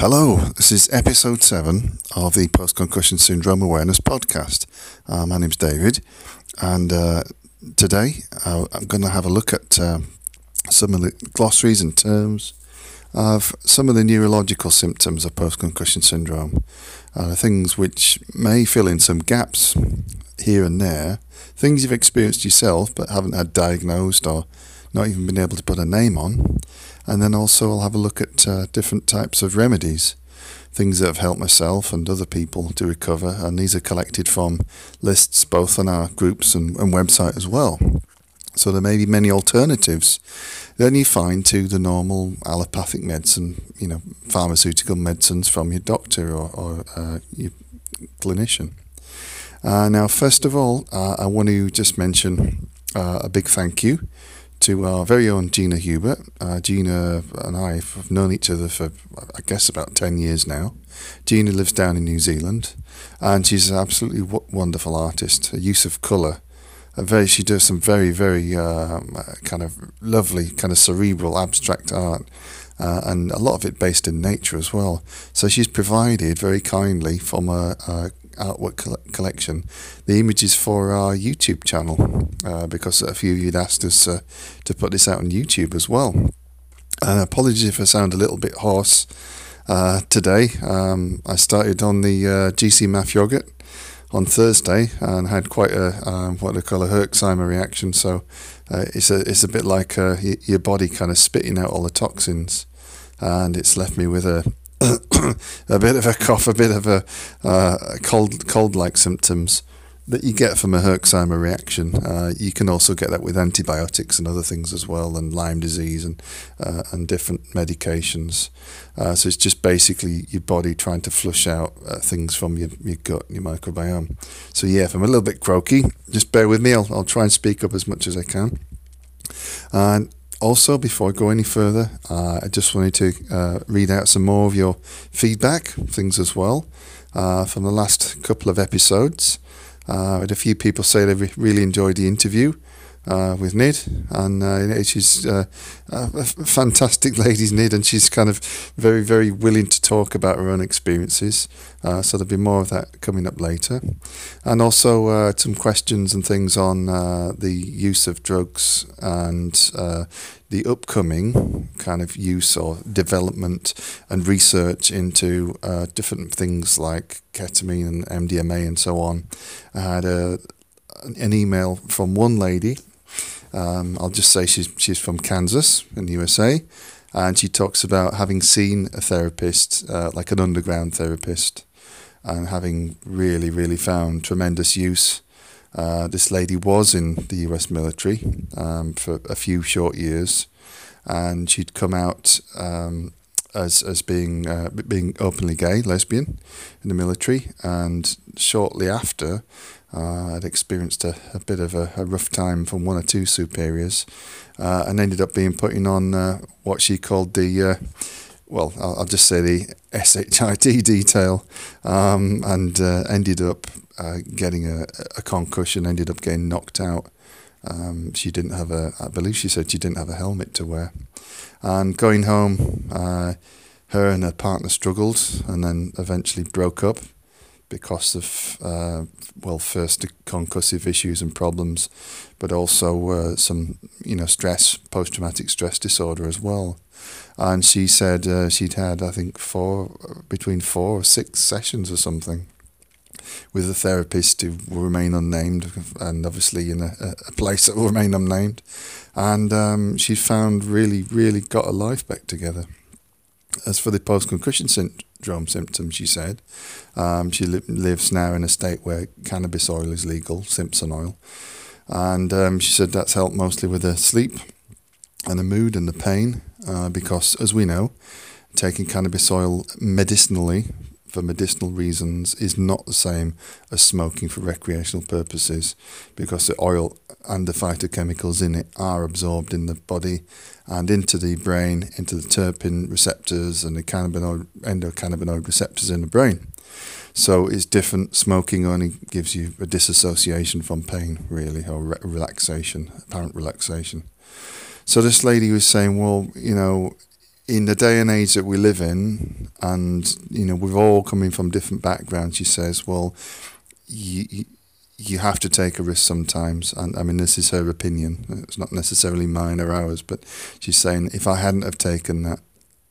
Hello, this is episode 7 of the Post Concussion Syndrome Awareness Podcast. Uh, my name's David, and uh, today uh, I'm going to have a look at um, some of the glossaries and terms of some of the neurological symptoms of post concussion syndrome. Uh, things which may fill in some gaps here and there, things you've experienced yourself but haven't had diagnosed or not even been able to put a name on. And then also I'll have a look at uh, different types of remedies, things that have helped myself and other people to recover. And these are collected from lists both on our groups and, and website as well. So there may be many alternatives than you find to the normal allopathic medicine, you know, pharmaceutical medicines from your doctor or, or uh, your clinician. Uh, now, first of all, uh, I want to just mention uh, a big thank you to our very own Gina Hubert. Uh, Gina and I have known each other for, I guess, about 10 years now. Gina lives down in New Zealand and she's an absolutely w- wonderful artist. A use of colour. A very, she does some very, very um, uh, kind of lovely, kind of cerebral, abstract art. Uh, and a lot of it based in nature as well. So she's provided very kindly from a, a artwork collection the images for our YouTube channel uh, because a few of you'd asked us uh, to put this out on YouTube as well. And apologies if I sound a little bit hoarse uh, today. Um, I started on the uh, GcMAF Yogurt on Thursday and had quite a um, what they call a Herxheimer reaction. So uh, it's a it's a bit like uh, your body kind of spitting out all the toxins, and it's left me with a a bit of a cough, a bit of a uh, cold, cold-like symptoms that you get from a Herxheimer reaction. Uh, you can also get that with antibiotics and other things as well, and Lyme disease and uh, and different medications. Uh, so it's just basically your body trying to flush out uh, things from your, your gut, your microbiome. So yeah, if I'm a little bit croaky, just bear with me. I'll, I'll try and speak up as much as I can. And also, before I go any further, uh, I just wanted to uh, read out some more of your feedback, things as well, uh, from the last couple of episodes. Uh, I had a few people say they re- really enjoyed the interview uh, with Nid, and uh, she's uh, a fantastic lady, Nid, and she's kind of very, very willing to talk about her own experiences. Uh, so there'll be more of that coming up later, and also uh, some questions and things on uh, the use of drugs and the upcoming kind of use or development and research into different things like ketamine and MDMA and so on. I had a an email from one lady um, I'll just say she's she's from Kansas in the USA, and she talks about having seen a therapist, uh, like an underground therapist, and having really really found tremendous use. Uh, this lady was in the U.S. military um, for a few short years, and she'd come out um, as as being uh, being openly gay, lesbian, in the military, and shortly after, uh, I'd experienced a, a bit of a, a, rough time from one or two superiors, uh, and ended up being putting on uh, what she called the, uh, well, I'll, I'll, just say the SHIT detail, um, and uh, ended up uh, getting a, a, concussion, ended up getting knocked out. Um, she didn't have a, I believe she said she didn't have a helmet to wear. And going home, her and her partner struggled and then eventually broke up because of uh, well, first the concussive issues and problems, but also uh, some you know stress, post traumatic stress disorder as well. And she said uh, she'd had I think four between four or six sessions or something with a therapist who will remain unnamed, and obviously in a, a place that will remain unnamed. And um, she found really, really got her life back together. As for the post concussion syndrome symptoms, she said um, she li- lives now in a state where cannabis oil is legal, Simpson oil. And um, she said that's helped mostly with the sleep and the mood and the pain uh, because, as we know, taking cannabis oil medicinally for medicinal reasons is not the same as smoking for recreational purposes because the oil and the phytochemicals in it are absorbed in the body and into the brain, into the terpene receptors and the cannabinoid, endocannabinoid receptors in the brain. So it's different. Smoking only gives you a disassociation from pain, really, or re- relaxation, apparent relaxation. So this lady was saying, well, you know, in the day and age that we live in, and you know we're all coming from different backgrounds, she says, well, you you have to take a risk sometimes. And I mean, this is her opinion. It's not necessarily mine or ours, but she's saying if I hadn't have taken that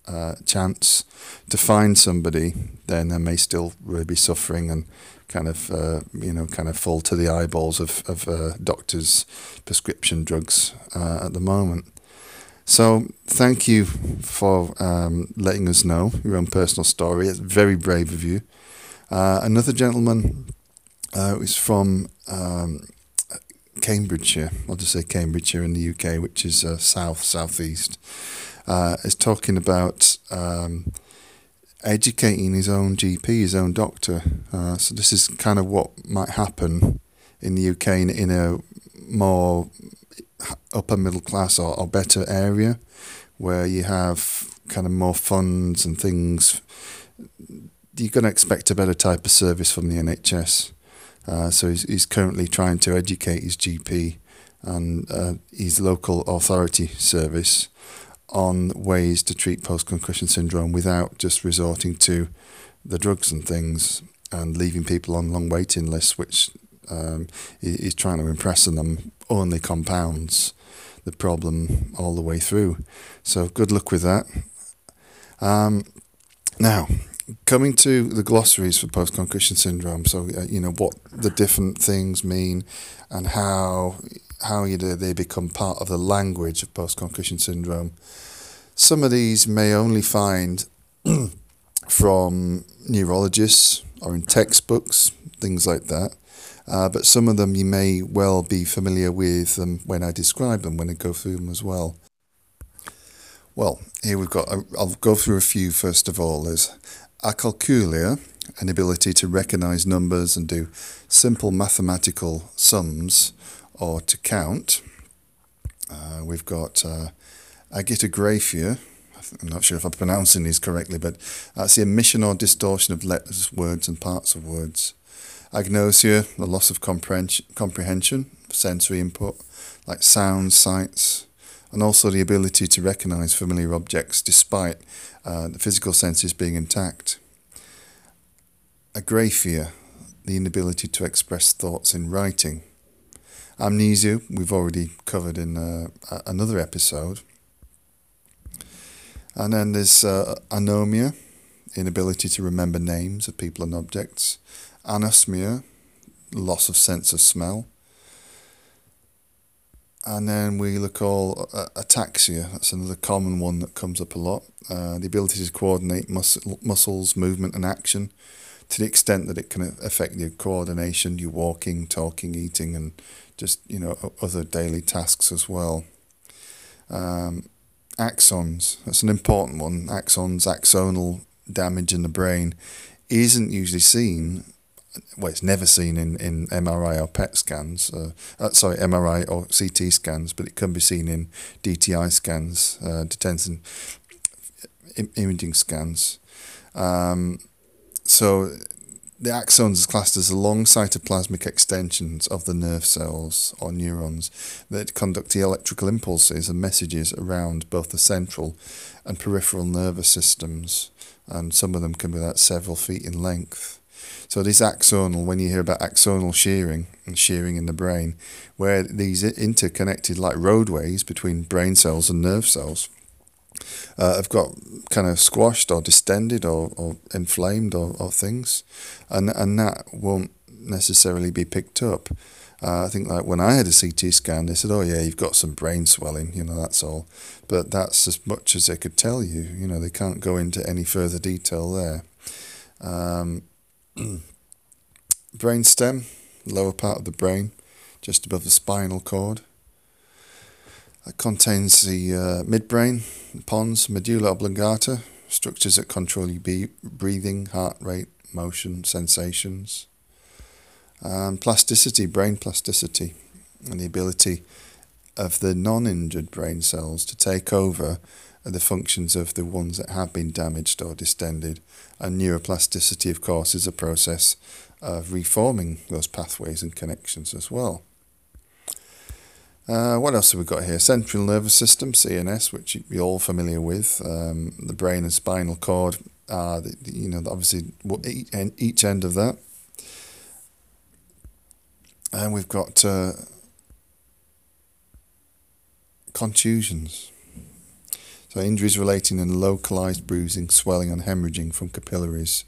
uh, chance to find somebody, then I may still really be suffering and kind of uh, you know kind of fall to the eyeballs of of uh, doctors' prescription drugs uh, at the moment. So thank you for um, letting us know your own personal story. It's very brave of you. Uh, another gentleman uh, is from um, Cambridgeshire. I'll just say Cambridgeshire in the UK, which is uh, south southeast. Uh, is talking about um, educating his own GP, his own doctor. Uh, so this is kind of what might happen in the UK in, in a more upper middle class or, or better area where you have kind of more funds and things, you're going to expect a better type of service from the NHS. Uh, so he's, he's currently trying to educate his GP and uh, his local authority service on ways to treat post concussion syndrome without just resorting to the drugs and things and leaving people on long waiting lists, which um, he's trying to impress on them only compounds the problem all the way through. So good luck with that. Um, now, coming to the glossaries for post concussion syndrome. So uh, you know what the different things mean and how how you they become part of the language of post concussion syndrome. Some of these may only find from neurologists or in textbooks, things like that. Uh, but some of them you may well be familiar with when I describe them, when I go through them as well. Well, here we've got, I'll go through a few first of all. There's acalculia, an ability to recognize numbers and do simple mathematical sums or to count. Uh, we've got uh, agitographia. I'm not sure if I'm pronouncing these correctly, but that's the omission or distortion of letters, words, and parts of words. Agnosia, the loss of comprehension, sensory input, like sounds, sights, and also the ability to recognize familiar objects despite uh, the physical senses being intact. Agraphia, the inability to express thoughts in writing. Amnesia, we've already covered in uh, another episode. And then there's uh, anomia, inability to remember names of people and objects anosmia, loss of sense of smell. And then we look all uh, ataxia. That's another common one that comes up a lot. Uh, the ability to coordinate mus- muscles, movement, and action to the extent that it can affect your coordination, your walking, talking, eating, and just you know other daily tasks as well. Um, axons. That's an important one. Axons, axonal damage in the brain, isn't usually seen well, it's never seen in, in MRI or PET scans, uh, uh, sorry, MRI or CT scans, but it can be seen in DTI scans, uh, detention Im- imaging scans. Um, so the axons is classed as the long cytoplasmic extensions of the nerve cells or neurons that conduct the electrical impulses and messages around both the central and peripheral nervous systems, and some of them can be about several feet in length. So this axonal, when you hear about axonal shearing and shearing in the brain, where these interconnected like roadways between brain cells and nerve cells uh, have got kind of squashed or distended or, or inflamed or, or things, and and that won't necessarily be picked up. Uh, I think like when I had a CT scan, they said, "Oh yeah, you've got some brain swelling," you know, that's all. But that's as much as they could tell you. You know, they can't go into any further detail there. Um, brain stem, lower part of the brain, just above the spinal cord. It contains the uh, midbrain, the pons, medulla oblongata, structures that control your breathing, heart rate, motion, sensations. And plasticity, brain plasticity, and the ability of the non injured brain cells to take over the functions of the ones that have been damaged or distended. And neuroplasticity, of course, is a process of reforming those pathways and connections as well. Uh, what else have we got here? Central nervous system, CNS, which you're all familiar with. Um, the brain and spinal cord are, the, you know, obviously each end of that. And we've got uh, contusions. So injuries relating in localized bruising, swelling, and hemorrhaging from capillaries.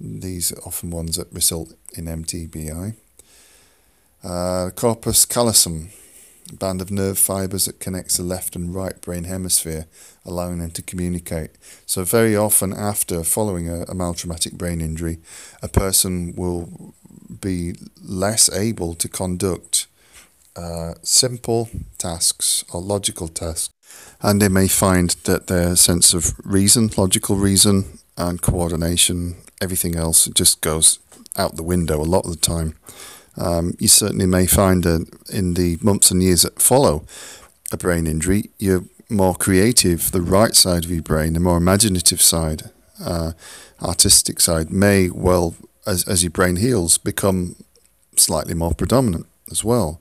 These are often ones that result in MTBI. Uh, corpus callosum, band of nerve fibers that connects the left and right brain hemisphere, allowing them to communicate. So very often after following a, a mild traumatic brain injury, a person will be less able to conduct uh, simple tasks or logical tasks, and they may find that their sense of reason, logical reason, and coordination, everything else just goes out the window a lot of the time. Um, you certainly may find that in the months and years that follow a brain injury, you're more creative. The right side of your brain, the more imaginative side, uh, artistic side, may well, as, as your brain heals, become slightly more predominant as well.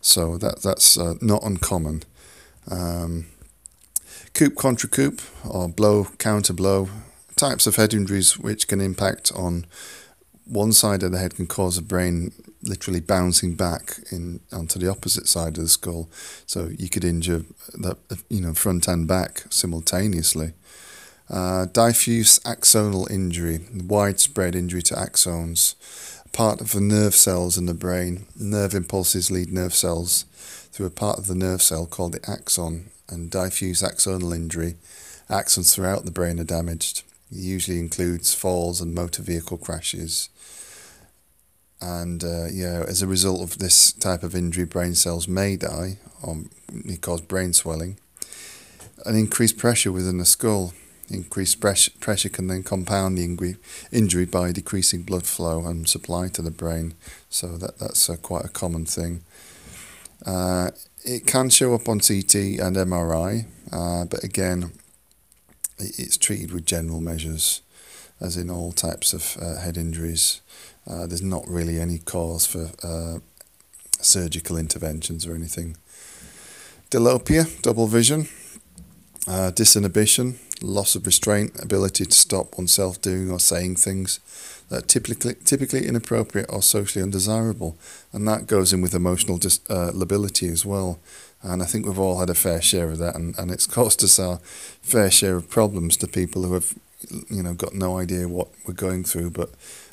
So that that's uh, not uncommon. Um, coup contra coup or blow counter blow types of head injuries which can impact on one side of the head can cause a brain literally bouncing back in onto the opposite side of the skull. So you could injure the you know front and back simultaneously. Uh, diffuse axonal injury, widespread injury to axons, part of the nerve cells in the brain. Nerve impulses lead nerve cells through a part of the nerve cell called the axon, and diffuse axonal injury. Axons throughout the brain are damaged. It usually includes falls and motor vehicle crashes and uh, yeah, as a result of this type of injury, brain cells may die or cause brain swelling. An increased pressure within the skull. Increased pressure can then compound the injury by decreasing blood flow and supply to the brain. So that that's quite a common thing. Uh, it can show up on CT and MRI, uh, but again, it's treated with general measures, as in all types of uh, head injuries. Uh, there's not really any cause for uh, surgical interventions or anything. Diplopia, double vision, uh, disinhibition, loss of restraint, ability to stop oneself doing or saying things that are typically typically inappropriate or socially undesirable, and that goes in with emotional dis- uh, lability as well. And I think we've all had a fair share of that, and, and it's caused us our fair share of problems to people who have, you know, got no idea what we're going through, but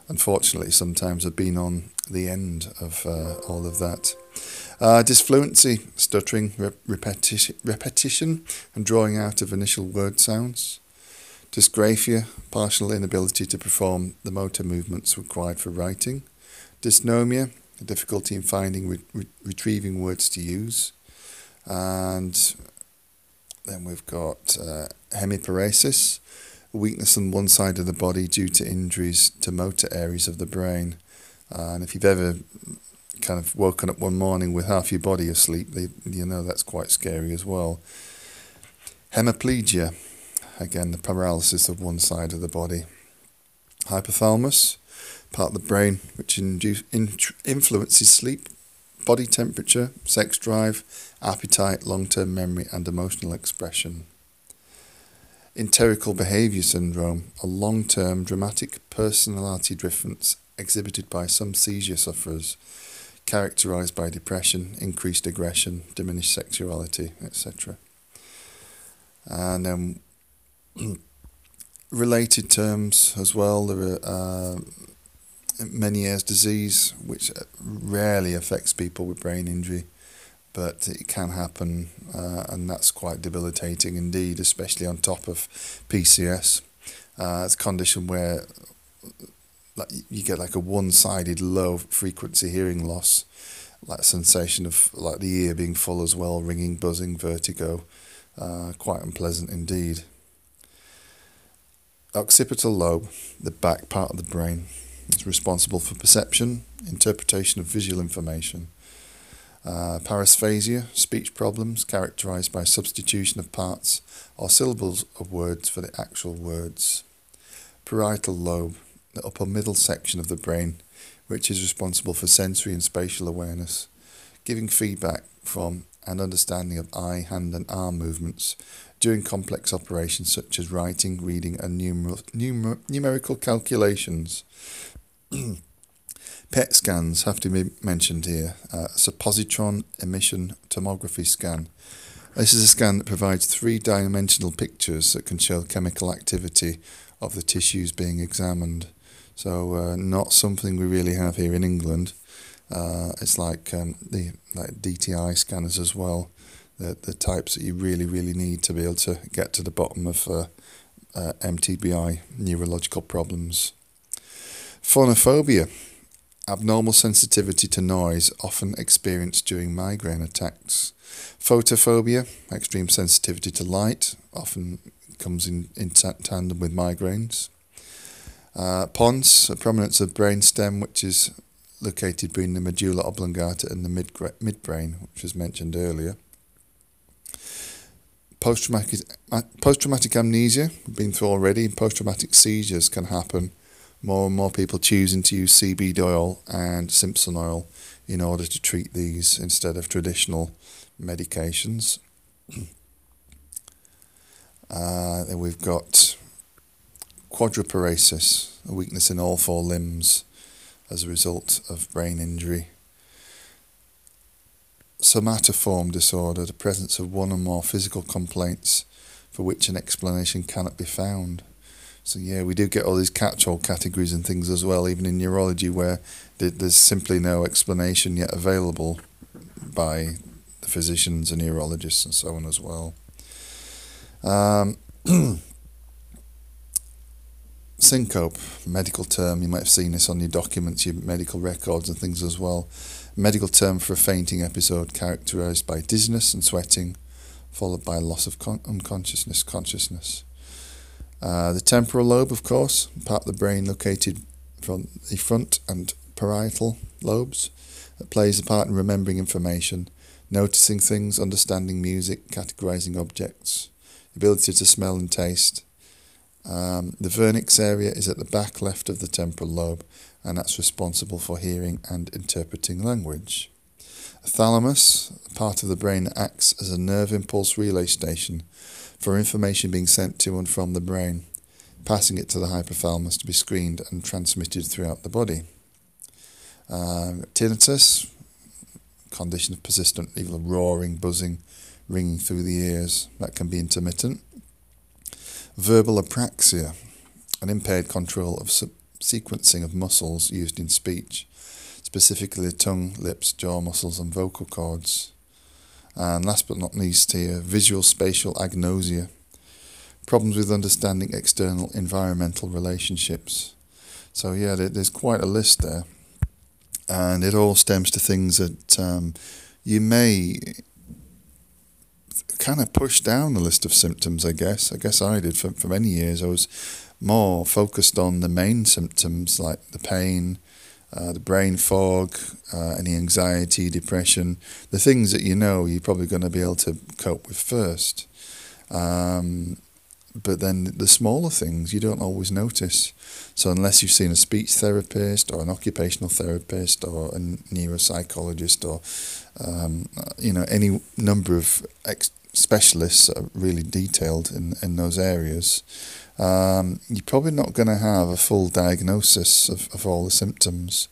unfortunately, sometimes have been on the end of uh, all of that. Uh, disfluency, stuttering, repetition, repetition, and drawing out of initial word sounds. Dysgraphia, partial inability to perform the motor movements required for writing. Dysnomia, difficulty in finding, re- re- retrieving words to use. And then we've got uh, hemiparesis, weakness on one side of the body due to injuries to motor areas of the brain. And if you've ever kind of woken up one morning with half your body asleep, you know that's quite scary as well. Hemiplegia, again, the paralysis of one side of the body. Hypothalamus, part of the brain which induce, in, influences sleep, body temperature, sex drive, appetite, long term memory, and emotional expression. Interictal behavior syndrome, a long term dramatic personality difference exhibited by some seizure sufferers, characterized by depression, increased aggression, diminished sexuality, etc. And then related terms as well, there are uh, Meniere's disease, which rarely affects people with brain injury but it can happen, uh, and that's quite debilitating indeed, especially on top of PCS. Uh, it's a condition where like, you get like a one-sided low frequency hearing loss, like sensation of like the ear being full as well, ringing, buzzing, vertigo, uh, quite unpleasant indeed. Occipital lobe, the back part of the brain, is responsible for perception, interpretation of visual information uh, paraphasia, speech problems characterized by substitution of parts or syllables of words for the actual words. Parietal lobe, the upper middle section of the brain, which is responsible for sensory and spatial awareness, giving feedback from and understanding of eye, hand, and arm movements during complex operations such as writing, reading, and numer- numer- numerical calculations. PET scans have to be mentioned here. Uh, a positron emission tomography scan. This is a scan that provides three dimensional pictures that can show chemical activity of the tissues being examined. So, uh, not something we really have here in England. Uh, it's like um, the like DTI scanners as well, the the types that you really really need to be able to get to the bottom of uh, uh MTBI neurological problems. Phonophobia, abnormal sensitivity to noise, often experienced during migraine attacks. Photophobia, extreme sensitivity to light, often comes in, in tandem with migraines. Uh, pons, a prominence of brain stem, which is located between the medulla oblongata and the mid midbrain, which was mentioned earlier. Post-traumatic, uh, post-traumatic amnesia, we've been through already, post-traumatic seizures can happen. More and more people choosing to use CBD oil and Simpson oil in order to treat these instead of traditional medications. Uh, then we've got quadriparesis, a weakness in all four limbs as a result of brain injury. Somatoform disorder, the presence of one or more physical complaints for which an explanation cannot be found. So yeah, we do get all these catch-all categories and things as well, even in neurology, where there's simply no explanation yet available by the physicians and neurologists and so on as well. Um, syncope, medical term, you might have seen this on your documents, your medical records and things as well. Medical term for a fainting episode characterized by dizziness and sweating, followed by loss of con- unconsciousness, consciousness. Uh, the temporal lobe, of course, part of the brain located from the front and parietal lobes, that plays a part in remembering information, noticing things, understanding music, categorizing objects, ability to smell and taste, um, the Wernicke's area is at the back left of the temporal lobe, and that's responsible for hearing and interpreting language. Thalamus, part of the brain that acts as a nerve impulse relay station for information being sent to and from the brain, passing it to the hypothalamus to be screened and transmitted throughout the body. Um, tinnitus, condition of persistent, even roaring, buzzing, ringing through the ears, that can be intermittent verbal apraxia, an impaired control of sequencing of muscles used in speech, specifically tongue, lips, jaw muscles, and vocal cords. And last but not least, here, visual spatial agnosia, problems with understanding external environmental relationships. So, yeah, there's quite a list there. And it all stems to things that um, you may kind of push down the list of symptoms, I guess. I guess I did for, for many years. I was more focused on the main symptoms like the pain, uh, the brain fog, uh, any anxiety, depression, the things that you know you're probably going to be able to cope with first. Um, but then the smaller things you don't always notice. So unless you've seen a speech therapist or an occupational therapist or a neuropsychologist or um, you know any number of ex- specialists are really detailed in, in those areas, um, you're probably not going to have a full diagnosis of, of all the symptoms.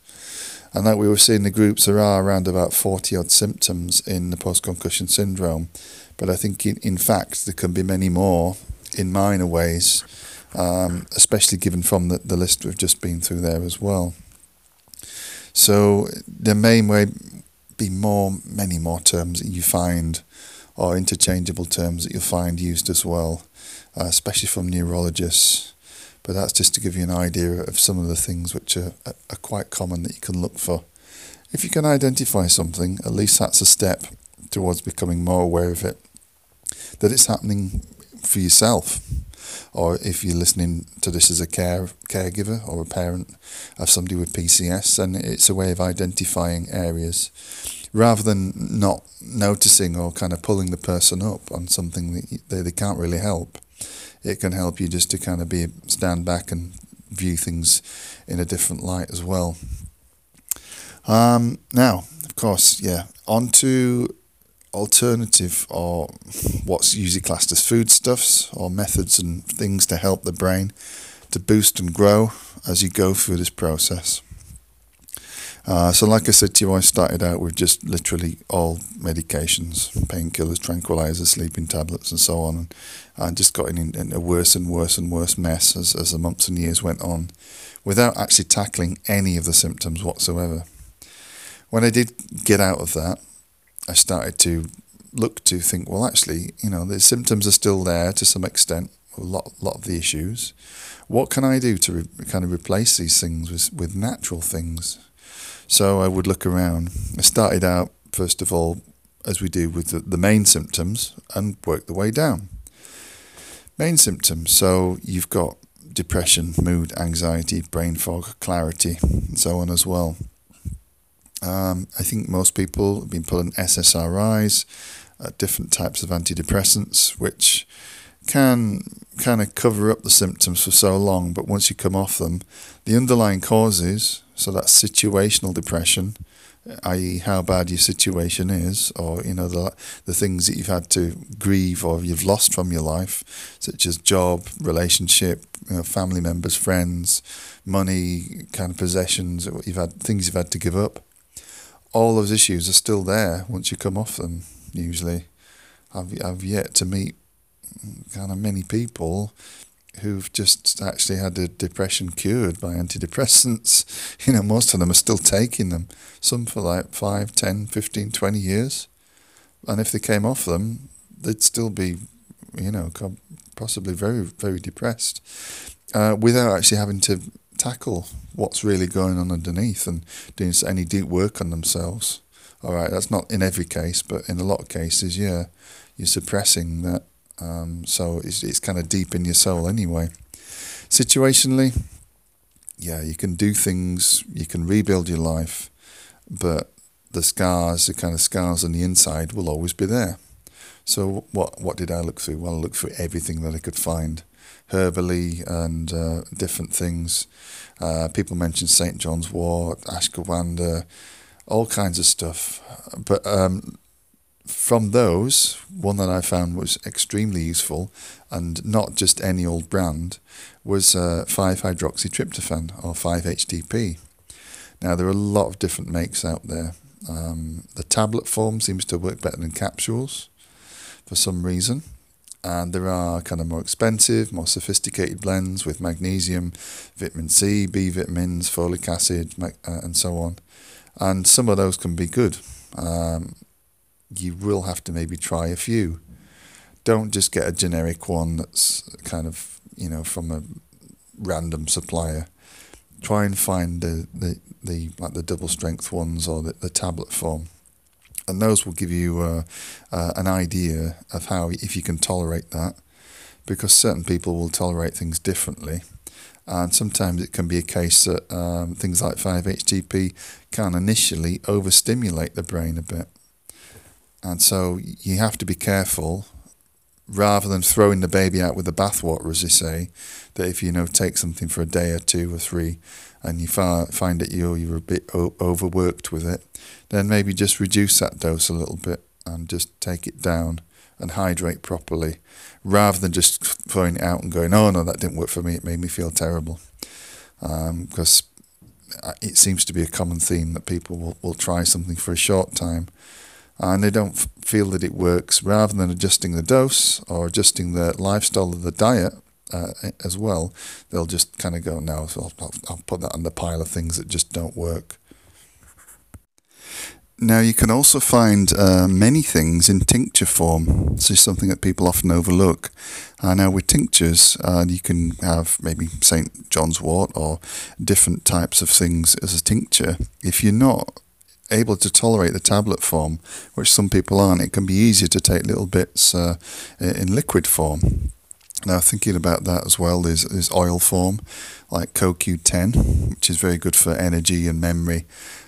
And like we were seeing the groups, there are around about 40 odd symptoms in the post concussion syndrome. But I think, in, in fact, there can be many more in minor ways, um, especially given from the, the list we've just been through there as well. So there may be more, many more terms that you find or interchangeable terms that you'll find used as well, uh, especially from neurologists. But that's just to give you an idea of some of the things which are, are quite common that you can look for. If you can identify something, at least that's a step towards becoming more aware of it, that it's happening for yourself. Or if you're listening to this as a care caregiver or a parent of somebody with PCS, then it's a way of identifying areas rather than not noticing or kind of pulling the person up on something that they, they can't really help, it can help you just to kind of be stand back and view things in a different light as well. Um, now, of course, yeah, on to alternative or what's usually classed as foodstuffs or methods and things to help the brain to boost and grow as you go through this process. Uh, so, like I said to you, I started out with just literally all medications, painkillers, tranquilizers, sleeping tablets, and so on. And I just got in, in a worse and worse and worse mess as, as the months and years went on without actually tackling any of the symptoms whatsoever. When I did get out of that, I started to look to think, well, actually, you know, the symptoms are still there to some extent, a lot, lot of the issues. What can I do to re- kind of replace these things with, with natural things? So I would look around. I started out, first of all, as we do with the, the main symptoms, and work the way down. Main symptoms. So you've got depression, mood, anxiety, brain fog, clarity, and so on as well. Um, I think most people have been on SSRIs, uh, different types of antidepressants, which can kind of cover up the symptoms for so long, but once you come off them, the underlying causes, so that's situational depression, i.e., how bad your situation is, or you know the the things that you've had to grieve or you've lost from your life, such as job, relationship, you know, family members, friends, money, kind of possessions, you've had things you've had to give up. All those issues are still there once you come off them. Usually, I've I've yet to meet kind of many people who've just actually had a depression cured by antidepressants. You know, most of them are still taking them, some for like 5, 10, 15, 20 years. And if they came off them, they'd still be, you know, possibly very, very depressed uh, without actually having to tackle what's really going on underneath and doing any deep work on themselves. All right, that's not in every case, but in a lot of cases, yeah, you're suppressing that um, so it's, it's kind of deep in your soul anyway. Situationally, yeah, you can do things, you can rebuild your life, but the scars, the kind of scars on the inside, will always be there. So what what did I look through? Well, I looked through everything that I could find, herbally and uh, different things. Uh, people mentioned St John's Wort, ashwagandha, all kinds of stuff. But um, from those, one that I found was extremely useful and not just any old brand was uh, 5-hydroxytryptophan or 5-HTP. Now, there are a lot of different makes out there. Um, the tablet form seems to work better than capsules for some reason. And there are kind of more expensive, more sophisticated blends with magnesium, vitamin C, B vitamins, folic acid, uh, and so on. And some of those can be good. Um, you will have to maybe try a few. Don't just get a generic one that's kind of, you know, from a random supplier. Try and find the, the, the like the double strength ones or the, the tablet form. And those will give you uh, uh, an idea of how, if you can tolerate that, because certain people will tolerate things differently. And sometimes it can be a case that um, things like 5-HTP can initially overstimulate the brain a bit. And so you have to be careful rather than throwing the baby out with the bathwater, as they say, that if you know take something for a day or two or three, and you find that you're you're a bit overworked with it, then maybe just reduce that dose a little bit and just take it down and hydrate properly, rather than just throwing it out and going, oh no, that didn't work for me. It made me feel terrible, um, because uh, it seems to be a common theme that people will, will try something for a short time and they don't f- feel that it works, rather than adjusting the dose or adjusting the lifestyle of the diet uh, as well, they'll just kind of go, no, so I'll, I'll put that on the pile of things that just don't work. Now, you can also find uh, many things in tincture form. This is something that people often overlook. Uh, now, with tinctures, uh, you can have maybe St. John's wort or different types of things as a tincture. If you're not able to tolerate the tablet form, which some people aren't, it can be easier to take little bits uh, in liquid form. Now, thinking about that as well, there's, there's oil form like CoQ10, which is very good for energy and memory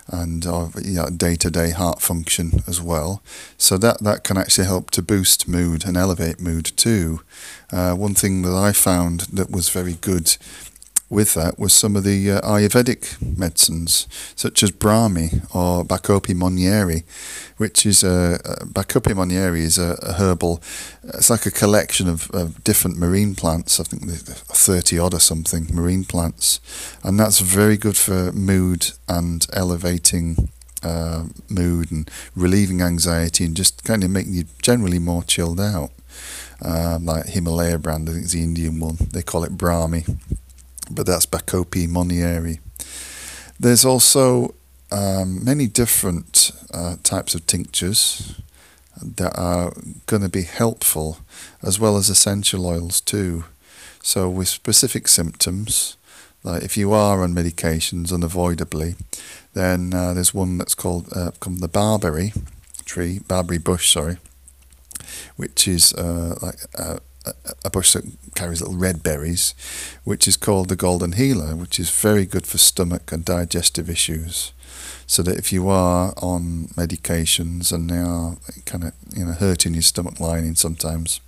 and uh, day to day heart function as well. So, that, that can actually help to boost mood and elevate mood too. Uh, one thing that I found that was very good with that was some of the uh, Ayurvedic medicines, such as Brahmi or Bacopa monnieri, which is a, a Bacopa monnieri is a, a, herbal. It's like a collection of, of different marine plants. I think thirty odd or something marine plants, and that's very good for mood and elevating uh, mood and relieving anxiety and just kind of making you generally more chilled out. Uh, like Himalaya brand, I think it's the Indian one. They call it Brahmi but that's Bacopa Monnieri. There's also um, many different uh, types of tinctures that are going to be helpful, as well as essential oils too. So, with specific symptoms, like if you are on medications unavoidably, then uh, there's one that's called uh, the barberry tree, barberry bush, sorry, which is uh, like uh, a bush that carries little red berries, which is called the golden healer, which is very good for stomach and digestive issues. So that if you are on medications and they are kind of you know hurting your stomach lining sometimes,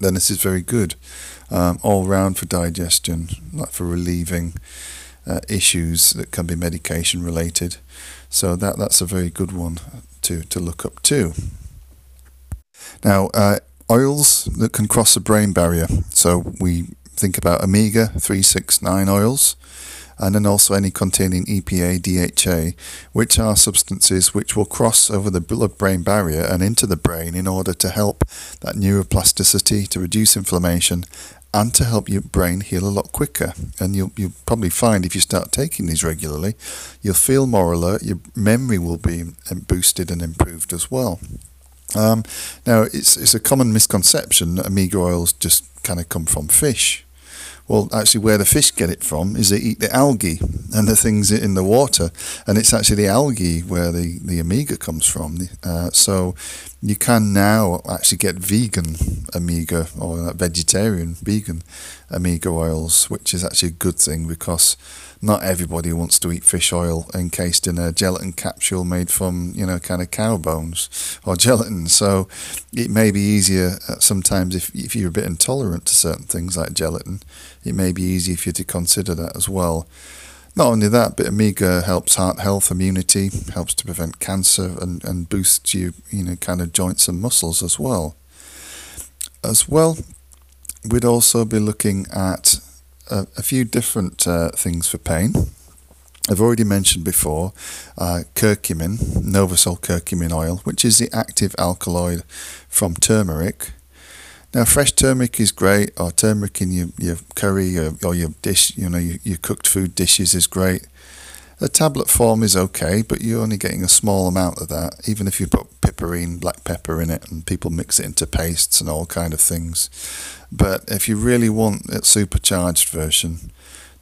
then this is very good um, all round for digestion, like for relieving uh, issues that can be medication related. So that that's a very good one to to look up too. Now, uh, oils that can cross the brain barrier. So we think about omega 369 oils and then also any containing EPA, DHA, which are substances which will cross over the blood brain barrier and into the brain in order to help that neuroplasticity, to reduce inflammation, and to help your brain heal a lot quicker. And you'll, you'll probably find if you start taking these regularly, you'll feel more alert, your memory will be boosted and improved as well. Um, now, it's, it's a common misconception that omega oils just kind of come from fish. Well, actually, where the fish get it from is they eat the algae and the things in the water, and it's actually the algae where the, the omega comes from. Uh, so you can now actually get vegan omega or vegetarian vegan omega oils, which is actually a good thing because not everybody wants to eat fish oil encased in a gelatin capsule made from, you know, kind of cow bones or gelatin. So it may be easier uh, sometimes if, if you're a bit intolerant to certain things like gelatin, it may be easier for you to consider that as well. Not only that, but omega helps heart health, immunity, helps to prevent cancer and, and boosts you, you know, kind of joints and muscles as well. As well, we'd also be looking at a, a few different uh, things for pain. I've already mentioned before uh, curcumin, Novasol curcumin oil, which is the active alkaloid from turmeric. Now, fresh turmeric is great, or turmeric in your, your curry or, or your dish, you know, your, your cooked food dishes is great. The tablet form is okay, but you're only getting a small amount of that, even if you put piperine, black pepper in it, and people mix it into pastes and all kind of things. But if you really want a supercharged version,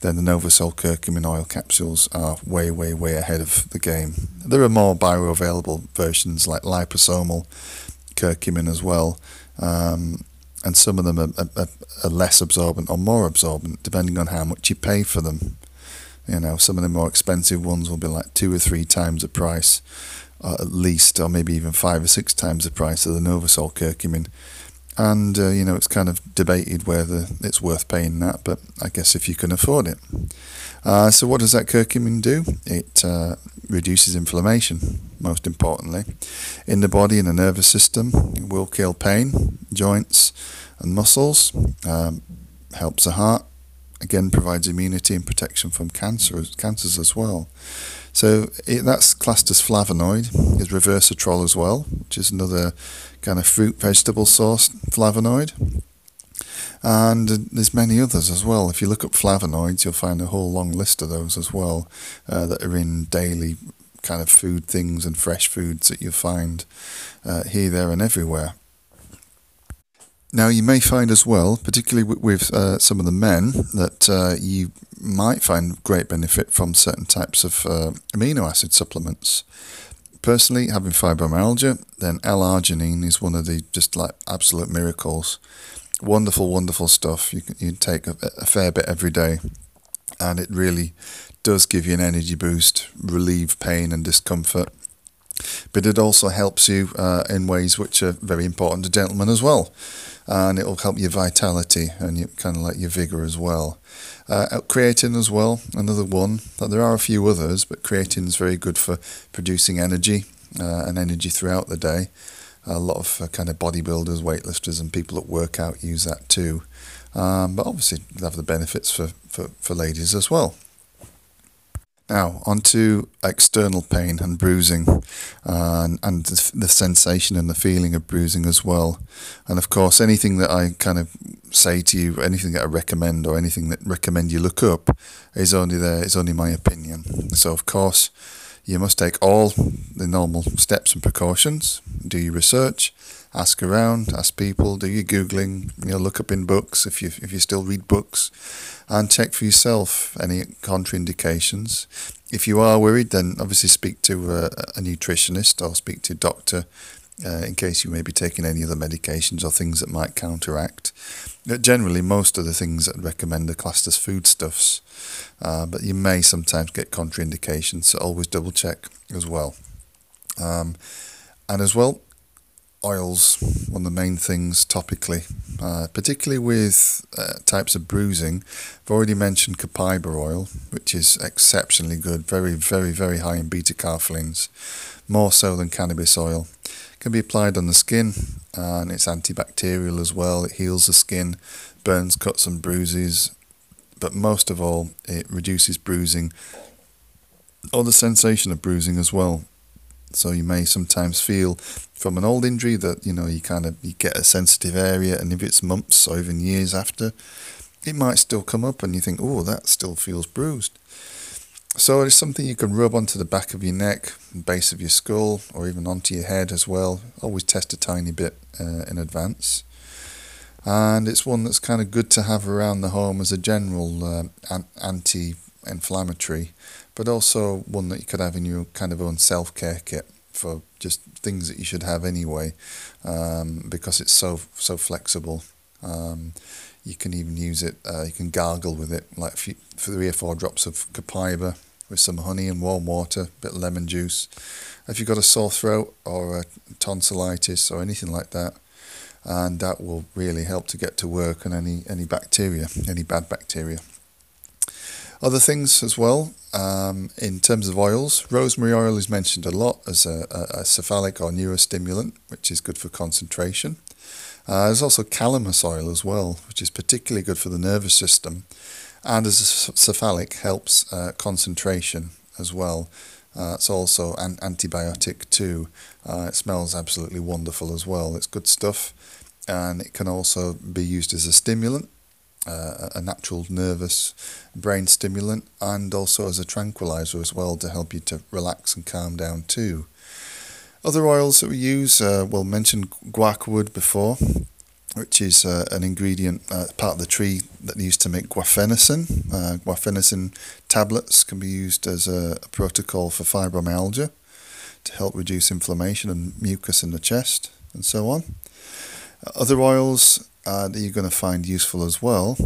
then the Novasol curcumin oil capsules are way, way, way ahead of the game. There are more bioavailable versions like liposomal curcumin as well, um, and some of them are, are, are less absorbent or more absorbent depending on how much you pay for them. You know, some of the more expensive ones will be like two or three times the price, at least, or maybe even five or six times the price of the Novasol curcumin. And, uh, you know, it's kind of debated whether it's worth paying that, but I guess if you can afford it. Uh, so, what does that curcumin do? It uh, reduces inflammation, most importantly, in the body and the nervous system. It will kill pain, joints, and muscles, um, helps the heart, again provides immunity and protection from cancer, cancers as well. So it, that's classed as flavonoid. Is resveratrol as well, which is another kind of fruit vegetable source flavonoid. And there's many others as well. If you look up flavonoids, you'll find a whole long list of those as well uh, that are in daily kind of food things and fresh foods that you find uh, here, there, and everywhere. Now, you may find as well, particularly with, with uh, some of the men, that uh, you might find great benefit from certain types of uh, amino acid supplements. Personally, having fibromyalgia, then L-arginine is one of the just like absolute miracles. Wonderful, wonderful stuff. You can, you take a, a fair bit every day, and it really does give you an energy boost, relieve pain and discomfort but it also helps you uh, in ways which are very important to gentlemen as well. And it'll help your vitality and you, kind of like your vigor as well. Uh, creatine as well, another one. There are a few others, but creatine is very good for producing energy uh, and energy throughout the day. A lot of uh, kind of bodybuilders, weightlifters, and people that work out use that too. Um, but obviously, have the benefits for, for, for ladies as well. Now, onto external pain and bruising, uh, and, and the, sensation and the feeling of bruising as well. And of course, anything that I kind of say to you, anything that I recommend, or anything that recommend you look up, is only there. Is only my opinion. So, of course, you must take all the normal steps and precautions. Do your research, ask around, ask people, do your googling, you know, look up in books if you if you still read books, and check for yourself any contraindications. If you are worried, then obviously speak to a, a nutritionist or speak to a doctor uh, in case you may be taking any other medications or things that might counteract. But generally, most of the things that recommend are classed as foodstuffs, uh, but you may sometimes get contraindications, so always double check as well. Um, and as well, oils, one of the main things topically, uh, particularly with uh, types of bruising. I've already mentioned copaiba oil, which is exceptionally good, very, very, very high in beta carotenoids, more so than cannabis oil. It can be applied on the skin, and it's antibacterial as well. It heals the skin, burns cuts and bruises, but most of all, it reduces bruising or the sensation of bruising as well. So you may sometimes feel from an old injury that you know you kind of you get a sensitive area, and if it's months or even years after, it might still come up, and you think, oh, that still feels bruised. So it's something you can rub onto the back of your neck, base of your skull, or even onto your head as well. Always test a tiny bit uh, in advance. And it's one that's kind of good to have around the home as a general uh, anti inflammatory, but also one that you could have in your kind of own self care kit for just things that you should have anyway, um, because it's so so flexible. Um, you can even use it. Uh, you can gargle with it, like few, three or four drops of copaiba with some honey and warm water, a bit of lemon juice. If you've got a sore throat or a tonsillitis or anything like that, and that will really help to get to work on any any bacteria, any bad bacteria. Other things as well, um, in terms of oils, rosemary oil is mentioned a lot as a, a, a cephalic or neurostimulant, which is good for concentration. Uh, there's also calamus oil as well, which is particularly good for the nervous system, and as a cephalic helps uh, concentration as well. Uh, it's also an antibiotic too. Uh, it smells absolutely wonderful as well. It's good stuff, and it can also be used as a stimulant uh, a natural nervous brain stimulant and also as a tranquilizer as well to help you to relax and calm down too. Other oils that we use, uh, well, mentioned wood before, which is uh, an ingredient, uh, part of the tree that used to make guaifenesin. Uh, guaifenesin tablets can be used as a, a protocol for fibromyalgia to help reduce inflammation and mucus in the chest and so on. Other oils uh, that you're going to find useful as well.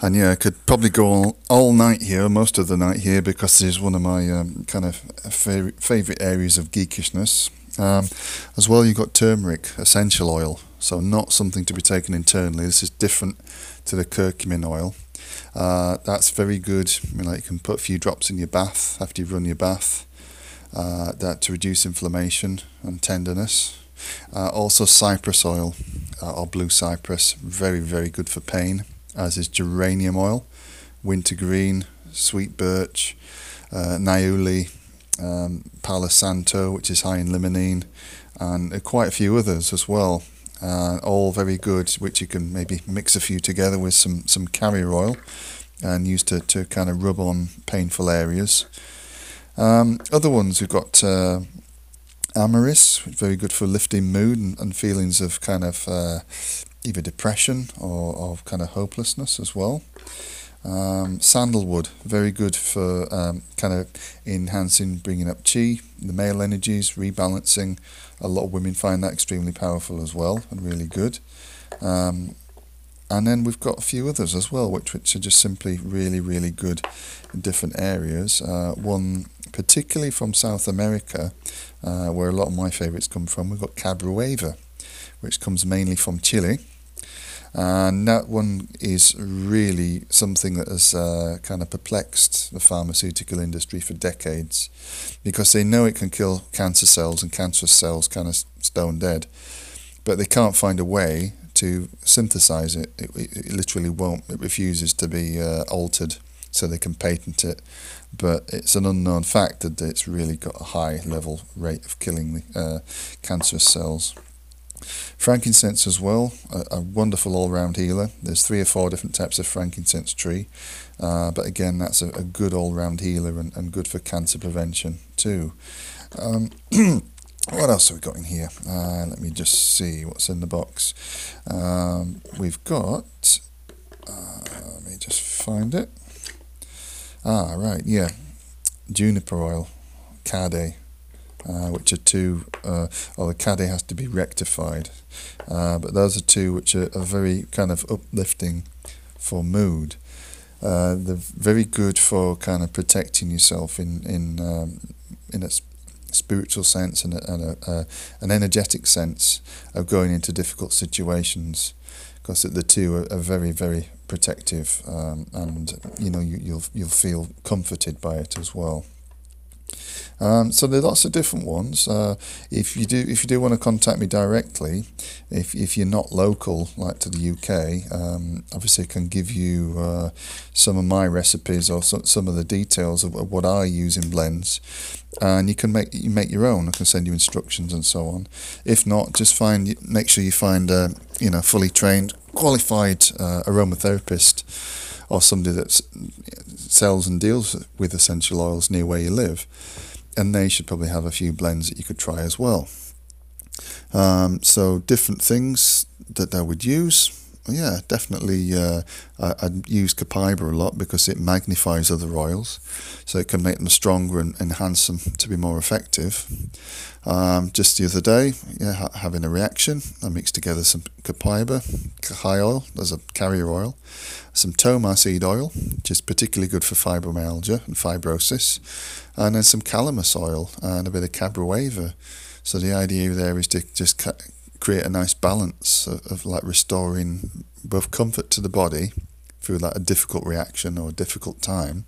And yeah, I could probably go all, all night here, most of the night here, because this is one of my um, kind of favourite areas of geekishness. Um, as well, you've got turmeric essential oil, so not something to be taken internally. This is different to the curcumin oil. Uh, that's very good. I mean, like you can put a few drops in your bath after you've run your bath. Uh, that to reduce inflammation and tenderness. Uh, also, cypress oil uh, or blue cypress, very, very good for pain, as is geranium oil, wintergreen, sweet birch, uh, niaouli, um, palo santo, which is high in limonene, and quite a few others as well. Uh, all very good, which you can maybe mix a few together with some, some carrier oil and use to, to kind of rub on painful areas. Um, other ones we've got uh, Amyris, very good for lifting mood and, and feelings of kind of uh, either depression or, or kind of hopelessness as well. Um, sandalwood, very good for um, kind of enhancing, bringing up chi, the male energies, rebalancing. A lot of women find that extremely powerful as well and really good. Um, and then we've got a few others as well, which, which are just simply really, really good in different areas. Uh, one particularly from South America, uh, where a lot of my favourites come from, we've got Cabreuva, which comes mainly from Chile. And that one is really something that has uh, kind of perplexed the pharmaceutical industry for decades because they know it can kill cancer cells and cancerous cells kind of stone dead, but they can't find a way to synthesize it. It, it literally won't, it refuses to be uh, altered so they can patent it. But it's an unknown fact that it's really got a high level rate of killing the uh, cancerous cells. Frankincense as well, a, a wonderful all-round healer. There's three or four different types of frankincense tree, uh, but again, that's a, a good all-round healer and, and, good for cancer prevention too. Um, what else have we got in here? Uh, let me just see what's in the box. Um, we've got. Uh, let me just find it. Ah, right, yeah, juniper oil, Cade uh, which are two, uh, the Cade has to be rectified. Uh, but those are two which are, are very kind of uplifting for mood. Uh, they're very good for kind of protecting yourself in in um, in a spiritual sense and, a, and a, uh, an energetic sense of going into difficult situations because the two are, are very very protective um, and you know you, you'll you'll feel comforted by it as well. Um, so there are lots of different ones. Uh, if you do, if you do want to contact me directly, if if you're not local, like to the UK, um, obviously I can give you uh, some of my recipes or some, some of the details of, of what I use in blends, and you can make you make your own. I can send you instructions and so on. If not, just find make sure you find a you know fully trained, qualified uh, aromatherapist or somebody that sells and deals with essential oils near where you live and they should probably have a few blends that you could try as well. Um, so different things that I would use. Yeah, definitely. Uh, I, would use Copaiba a lot because it magnifies other oils, so it can make them stronger and enhance them to be more effective. Um, just the other day, yeah, ha- having a reaction, I mixed together some Copaiba, Kajai oil, there's a carrier oil, some Toma seed oil, which is particularly good for fibromyalgia and fibrosis, and then some calamus oil and a bit of Cabreuva. So the idea there is to just create a nice balance of, of like restoring both comfort to the body through like a difficult reaction or a difficult time,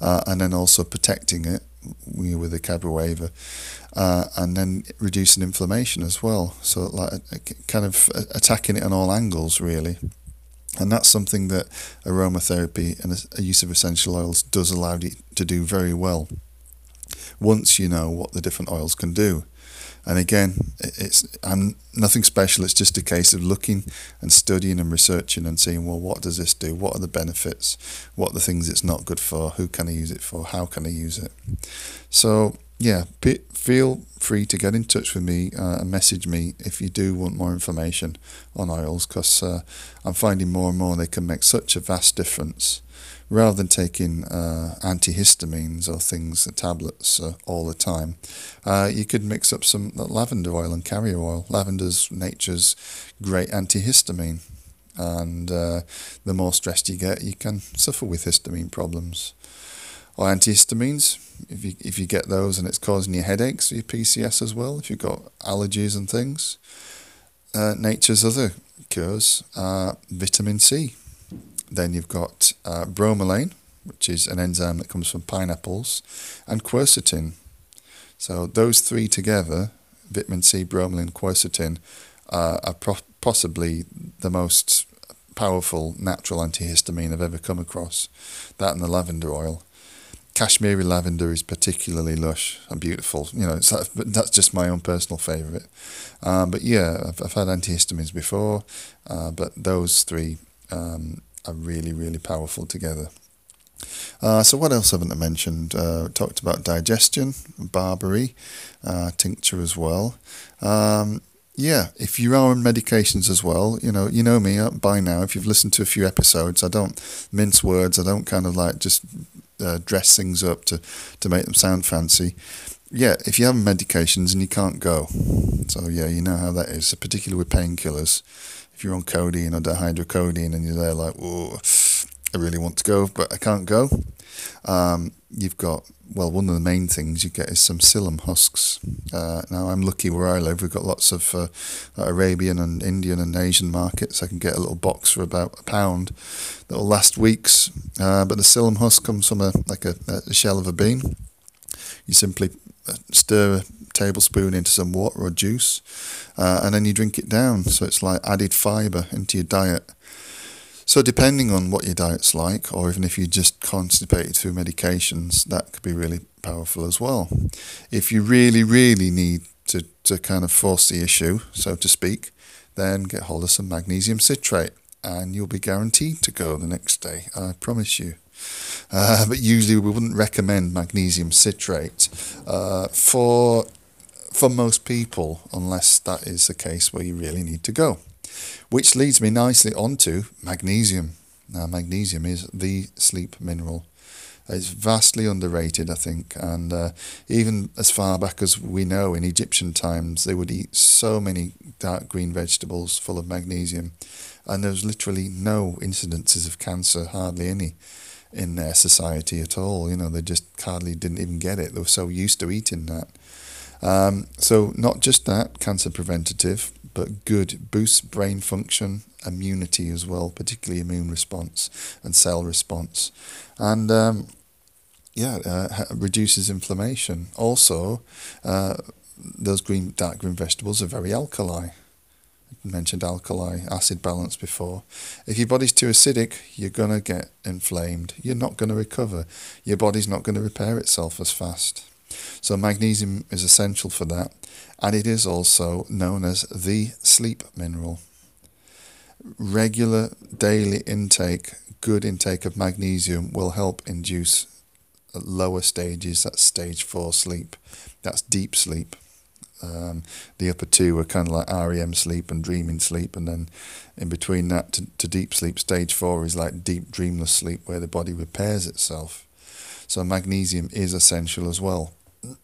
uh, and then also protecting it with the Cabreuva, uh, and then reducing inflammation as well. So like kind of attacking it on all angles really. And that's something that aromatherapy and a use of essential oils does allow you to do very well once you know what the different oils can do. And again, it's I'm nothing special. It's just a case of looking and studying and researching and seeing, well, what does this do? What are the benefits? What are the things it's not good for? Who can I use it for? How can I use it? So yeah, feel free to get in touch with me uh, and message me if you do want more information on oils, because uh, I'm finding more and more they can make such a vast difference rather than taking uh, antihistamines or things, tablets uh, all the time, uh, you could mix up some lavender oil and carrier oil. Lavender's nature's great antihistamine, and uh, the more stressed you get, you can suffer with histamine problems. Or antihistamines, if you if you get those and it's causing you headaches, your PCS as well. If you've got allergies and things, uh, nature's other cures are vitamin C then you've got uh, bromelain, which is an enzyme that comes from pineapples, and quercetin. So those three together, vitamin C, bromelain, quercetin, uh, are pro- possibly the most powerful natural antihistamine I've ever come across. That and the lavender oil. Kashmiri lavender is particularly lush and beautiful. You know, that's just my own personal favourite. Um, but yeah, I've, I've, had antihistamines before, uh, but those three um, are really, really powerful together. Uh, so what else haven't I mentioned? Uh, talked about digestion, barberry, uh, tincture as well. Um, yeah, if you are on medications as well, you know, you know me uh, by now. If you've listened to a few episodes, I don't mince words. I don't kind of like just uh, dress things up to to make them sound fancy. Yeah, if you have medications and you can't go, so yeah, you know how that is, particularly with painkillers if you're on codeine or dihydrocodeine and you're there like, oh, I really want to go, but I can't go. um, you've got well, one of the main things you get is some psyllium husks. Uh, now, I'm lucky where I live. We've got lots of uh, Arabian and Indian and Asian markets. I can get a little box for about a pound that will last weeks. Uh, but the psyllium husk comes from a like a, a shell of a bean. You simply stir a tablespoon into some water or juice, uh, and then you drink it down. So it's like added fibre into your diet. So, depending on what your diet's like, or even if you're just constipated through medications, that could be really powerful as well. If you really, really need to, to kind of force the issue, so to speak, then get hold of some magnesium citrate and you'll be guaranteed to go the next day, I promise you. Uh, but usually we wouldn't recommend magnesium citrate uh, for for most people unless that is the case where you really need to go. Which leads me nicely onto magnesium. Now, magnesium is the sleep mineral. It's vastly underrated, I think, and uh, even as far back as we know in Egyptian times, they would eat so many dark green vegetables full of magnesium, and there was literally no incidences of cancer, hardly any, in their society at all. You know, they just hardly didn't even get it. They were so used to eating that. Um, so, not just that, cancer preventative, but good, boosts brain function, immunity as well, particularly immune response and cell response. And um, yeah, uh, reduces inflammation. Also, uh, those green, dark green vegetables are very alkali. Mentioned alkali acid balance before. If your body's too acidic, you're going to get inflamed. You're not going to recover. Your body's not going to repair itself as fast. So magnesium is essential for that, and it is also known as the sleep mineral. Regular daily intake, good intake of magnesium will help induce lower stages, that's stage four sleep, that's deep sleep. Um, the upper two are kind of like REM sleep and dreaming sleep, and then in between that to, to deep sleep, stage four is like deep dreamless sleep where the body repairs itself. So magnesium is essential as well.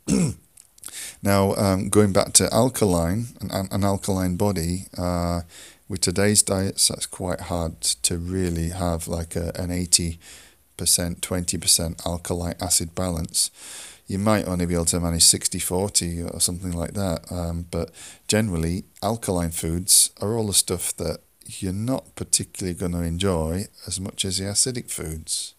now, um, going back to alkaline, an, an alkaline body, uh, with today's diets, that's quite hard to really have like a, an 80%, 20% alkaline acid balance. You might only be able to manage 60 40 or something like that. Um, but generally, alkaline foods are all the stuff that you're not particularly going to enjoy as much as the acidic foods.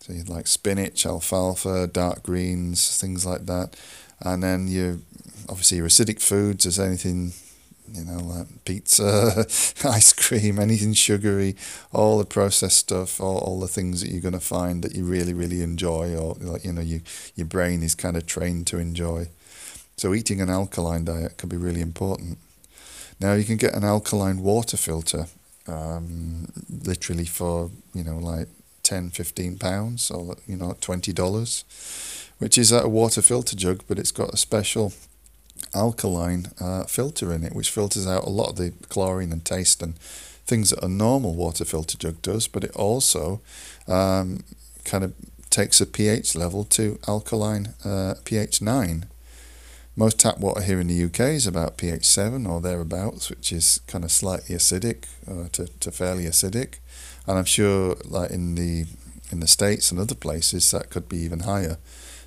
So you'd like spinach, alfalfa, dark greens, things like that. And then you obviously your acidic foods is anything, you know, like pizza, ice cream, anything sugary, all the processed stuff, all, all the things that you're going to find that you really, really enjoy or like, you know, you, your brain is kind of trained to enjoy. So eating an alkaline diet can be really important. Now you can get an alkaline water filter, um, literally for, you know, like 10, 15 pounds or, you know, $20, which is a water filter jug, but it's got a special alkaline uh, filter in it, which filters out a lot of the chlorine and taste and things that a normal water filter jug does, but it also um, kind of takes a pH level to alkaline uh, pH 9. Most tap water here in the UK is about pH 7 or thereabouts, which is kind of slightly acidic uh, to, to fairly acidic and I'm sure like in the in the states and other places that could be even higher.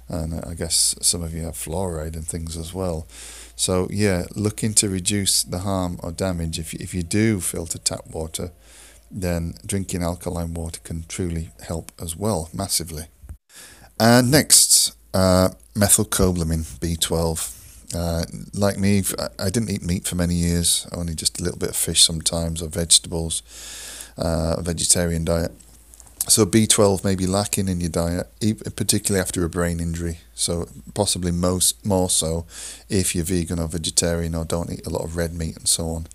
And I guess some of you have fluoride and things as well. So yeah, looking to reduce the harm or damage. If if you do filter tap water, then drinking alkaline water can truly help as well, massively. And next, uh, methylcobalamin B12. Uh, like me, I didn't eat meat for many years, only just a little bit of fish sometimes or vegetables uh, vegetarian diet. So B12 may be lacking in your diet, particularly after a brain injury. So possibly most more so if you're vegan or vegetarian or don't eat a lot of red meat and so on.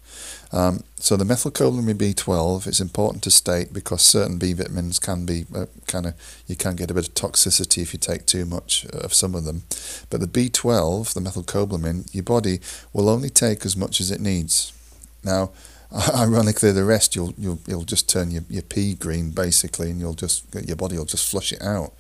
Um, so the methylcobalamin B12 is important to state because certain B vitamins can be uh, kind of you can get a bit of toxicity if you take too much of some of them. But the B12, the methylcobalamin, your body will only take as much as it needs. Now ironically, the rest you'll you'll you'll just turn your, your pee green basically, and you'll just your body will just flush it out.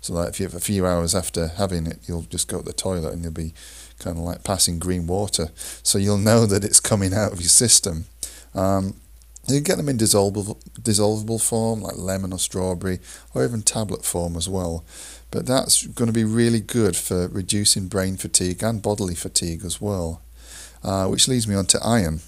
So that if you have a few hours after having it, you'll just go to the toilet and you'll be kind of like passing green water. So you'll know that it's coming out of your system. Um, You can get them in dissolvable, dissolvable form, like lemon or strawberry, or even tablet form as well. But that's going to be really good for reducing brain fatigue and bodily fatigue as well. Uh, which leads me on to iron.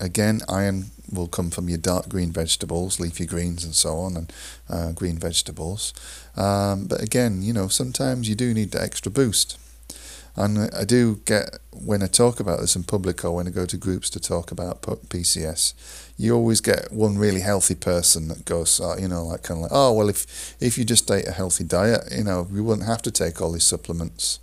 Again, iron will come from your dark green vegetables, leafy greens, and so on, and uh, green vegetables. Um, but again, you know, sometimes you do need the extra boost. And I do get, when I talk about this in public or when I go to groups to talk about PCS, you always get one really healthy person that goes, uh, you know, like kind of like, oh, well, if, if you just ate a healthy diet, you know, you wouldn't have to take all these supplements.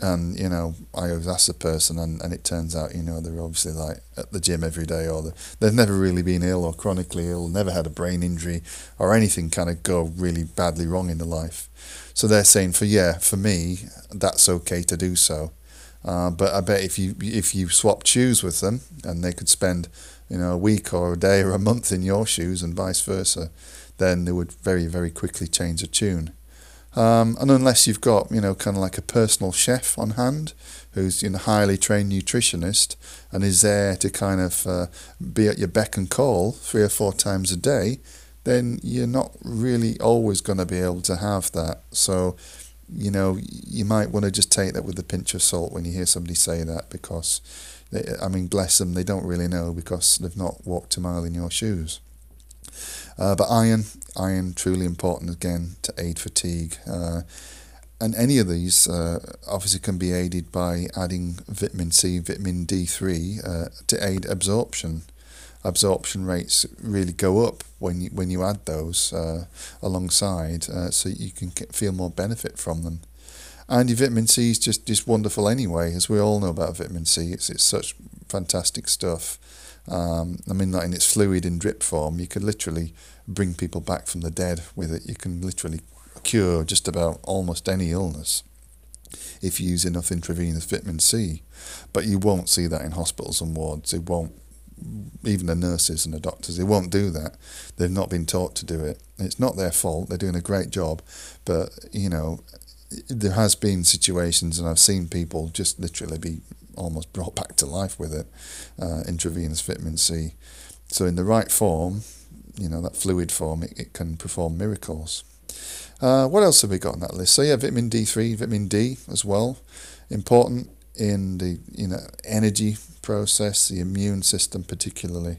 And, you know, I always ask the person, and, and it turns out, you know, they're obviously like at the gym every day, or they've never really been ill or chronically ill, never had a brain injury or anything kind of go really badly wrong in their life. So they're saying for yeah, for me, that's okay to do so. Uh, but I bet if you if you swap shoes with them and they could spend you know a week or a day or a month in your shoes and vice versa, then they would very very quickly change the tune. Um, and unless you've got you know kind of like a personal chef on hand who's you know highly trained nutritionist and is there to kind of uh, be at your beck and call three or four times a day, then you're not really always going to be able to have that. So, you know, you might want to just take that with a pinch of salt when you hear somebody say that because, they, I mean, bless them, they don't really know because they've not walked a mile in your shoes. Uh, but iron, iron, truly important again to aid fatigue. Uh, and any of these uh, obviously can be aided by adding vitamin C, vitamin D3 uh, to aid absorption absorption rates really go up when you when you add those uh, alongside, uh, so you can feel more benefit from them. And your vitamin C is just, just wonderful anyway, as we all know about vitamin C. It's it's such fantastic stuff. Um, I mean, like in its fluid in drip form, you could literally bring people back from the dead with it. You can literally cure just about almost any illness if you use enough intravenous vitamin C. But you won't see that in hospitals and wards. It won't even the nurses and the doctors, they won't do that. They've not been taught to do it. It's not their fault. They're doing a great job, but you know, there has been situations, and I've seen people just literally be almost brought back to life with it, uh, intravenous vitamin C. So in the right form, you know, that fluid form, it, it can perform miracles. Uh, what else have we got on that list? So yeah, vitamin D3, vitamin D as well, important in the you know energy process, the immune system particularly.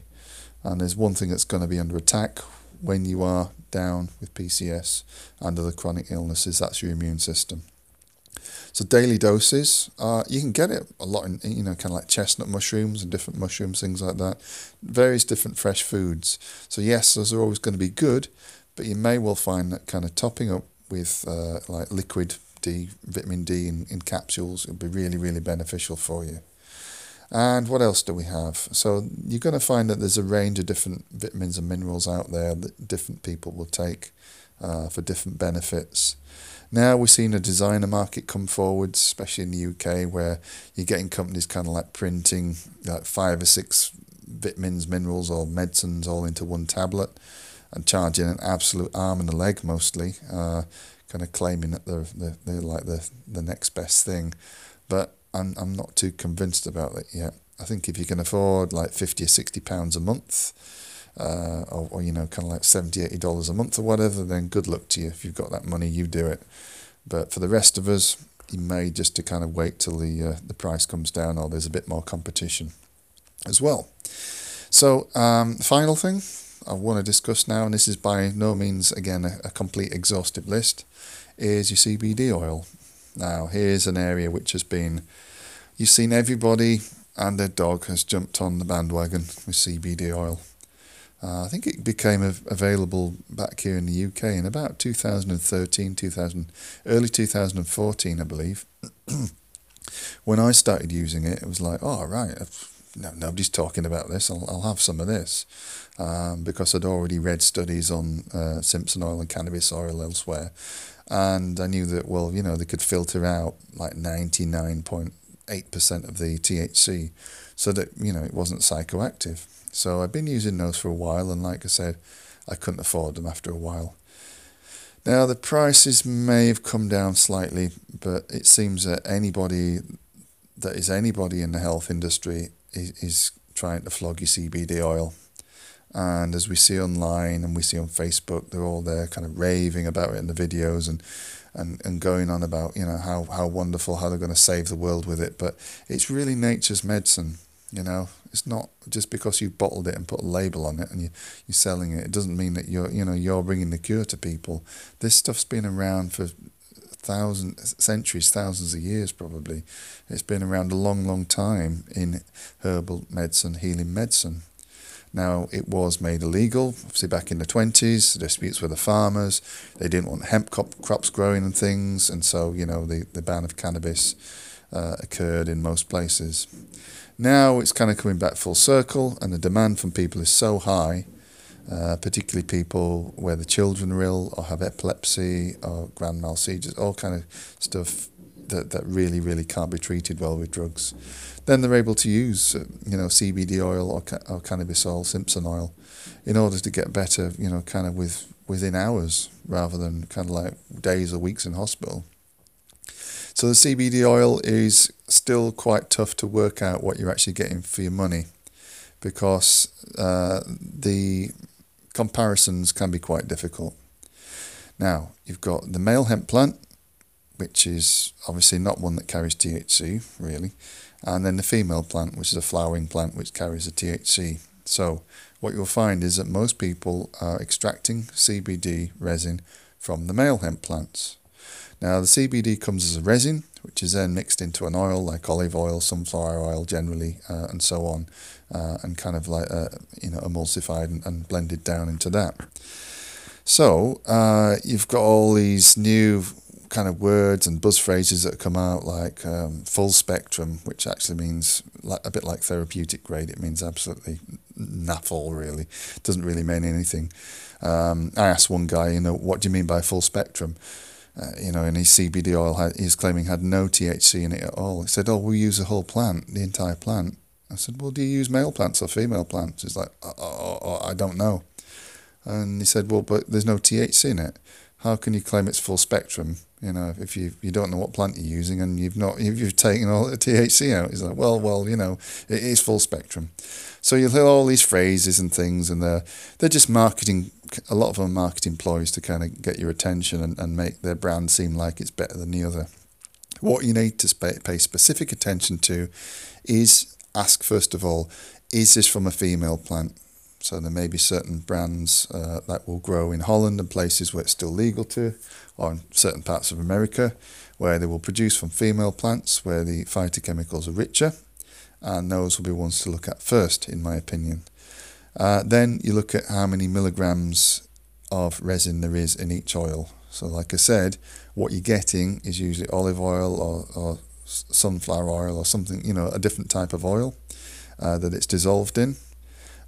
And there's one thing that's going to be under attack when you are down with PCS and other chronic illnesses. That's your immune system. So daily doses, uh, you can get it a lot in, you know, kind of like chestnut mushrooms and different mushrooms, things like that. Various different fresh foods. So yes, those are always going to be good, but you may well find that kind of topping up with uh, like liquid D, vitamin D in, in capsules, will be really, really beneficial for you. And what else do we have? So you're going to find that there's a range of different vitamins and minerals out there that different people will take uh, for different benefits. Now we're seeing a designer market come forward, especially in the UK, where you're getting companies kind of like printing like five or six vitamins, minerals, or medicines all into one tablet and charging an absolute arm and a leg mostly, uh, kind of claiming that they're, they're, they're like the, the next best thing. But I'm, I'm not too convinced about it yet. I think if you can afford like 50 or 60 pounds a month, uh, or, or, you know, kind of like 70, 80 dollars a month or whatever, then good luck to you. If you've got that money, you do it. But for the rest of us, you may just to kind of wait till the uh, the price comes down or there's a bit more competition as well. So, um, final thing I want to discuss now, and this is by no means again a, a complete exhaustive list, is your CBD oil. Now, here's an area which has been, you've seen everybody and their dog has jumped on the bandwagon with CBD oil. Uh, I think it became available back here in the UK in about 2013, 2000, early 2014, I believe. when I started using it, it was like, oh, right, no, nobody's talking about this. I'll, I'll have some of this. Um, because I'd already read studies on uh, Simpson oil and cannabis oil elsewhere and I knew that well, you know, they could filter out like ninety nine point eight percent of the THC, so that you know it wasn't psychoactive. So I've been using those for a while, and like I said, I couldn't afford them after a while. Now the prices may have come down slightly, but it seems that anybody that is anybody in the health industry is, is trying to flog your CBD oil. And as we see online and we see on Facebook, they're all there kind of raving about it in the videos and, and, and going on about, you know, how, how wonderful, how they're going to save the world with it. But it's really nature's medicine, you know. It's not just because you bottled it and put a label on it and you, you're selling it. It doesn't mean that you're, you know, you're bringing the cure to people. This stuff's been around for thousands, centuries, thousands of years probably. It's been around a long, long time in herbal medicine, healing medicine. Now, it was made illegal, obviously back in the 20s, the disputes with the farmers. They didn't want hemp crops growing and things, and so, you know, the, the ban of cannabis uh, occurred in most places. Now it's kind of coming back full circle, and the demand from people is so high, uh, particularly people where the children are ill or have epilepsy or grand mal seizures, all kind of stuff that, that really, really can't be treated well with drugs. Then they're able to use, uh, you know, CBD oil or, ca- or cannabis oil, Simpson oil, in order to get better, you know, kind of with within hours rather than kind of like days or weeks in hospital. So the CBD oil is still quite tough to work out what you're actually getting for your money because uh, the comparisons can be quite difficult. Now, you've got the male hemp plant, which is obviously not one that carries THC, really, and then the female plant, which is a flowering plant which carries a THC. So, what you'll find is that most people are extracting CBD resin from the male hemp plants. Now, the CBD comes as a resin, which is then mixed into an oil like olive oil, sunflower oil generally, uh, and so on, uh, and kind of like uh, you know emulsified and, and, blended down into that. So uh, you've got all these new kind of words and buzz phrases that come out like um, full spectrum, which actually means like, a bit like therapeutic grade. It means absolutely naff all really. It doesn't really mean anything. Um, I asked one guy, you know, what do you mean by full spectrum? Uh, you know, and his CBD oil had, he's claiming had no THC in it at all. He said, "Oh, we use the whole plant, the entire plant." I said, "Well, do you use male plants or female plants?" He's like, oh, oh, oh, "I don't know." And he said, "Well, but there's no THC in it. How can you claim it's full spectrum you know, if you you don't know what plant you're using and you've not if you've taken all the THC out, it's like, well, well, you know, it is full spectrum. So you'll hear all these phrases and things, and they're they're just marketing. A lot of them marketing ploys to kind of get your attention and, and make their brand seem like it's better than the other. What you need to pay specific attention to is ask first of all, is this from a female plant? So there may be certain brands uh, that will grow in Holland and places where it's still legal to, or in certain parts of America where they will produce from female plants where the phytochemicals are richer, and those will be ones to look at first, in my opinion. Uh, then you look at how many milligrams of resin there is in each oil. So, like I said, what you're getting is usually olive oil or, or sunflower oil or something, you know, a different type of oil uh, that it's dissolved in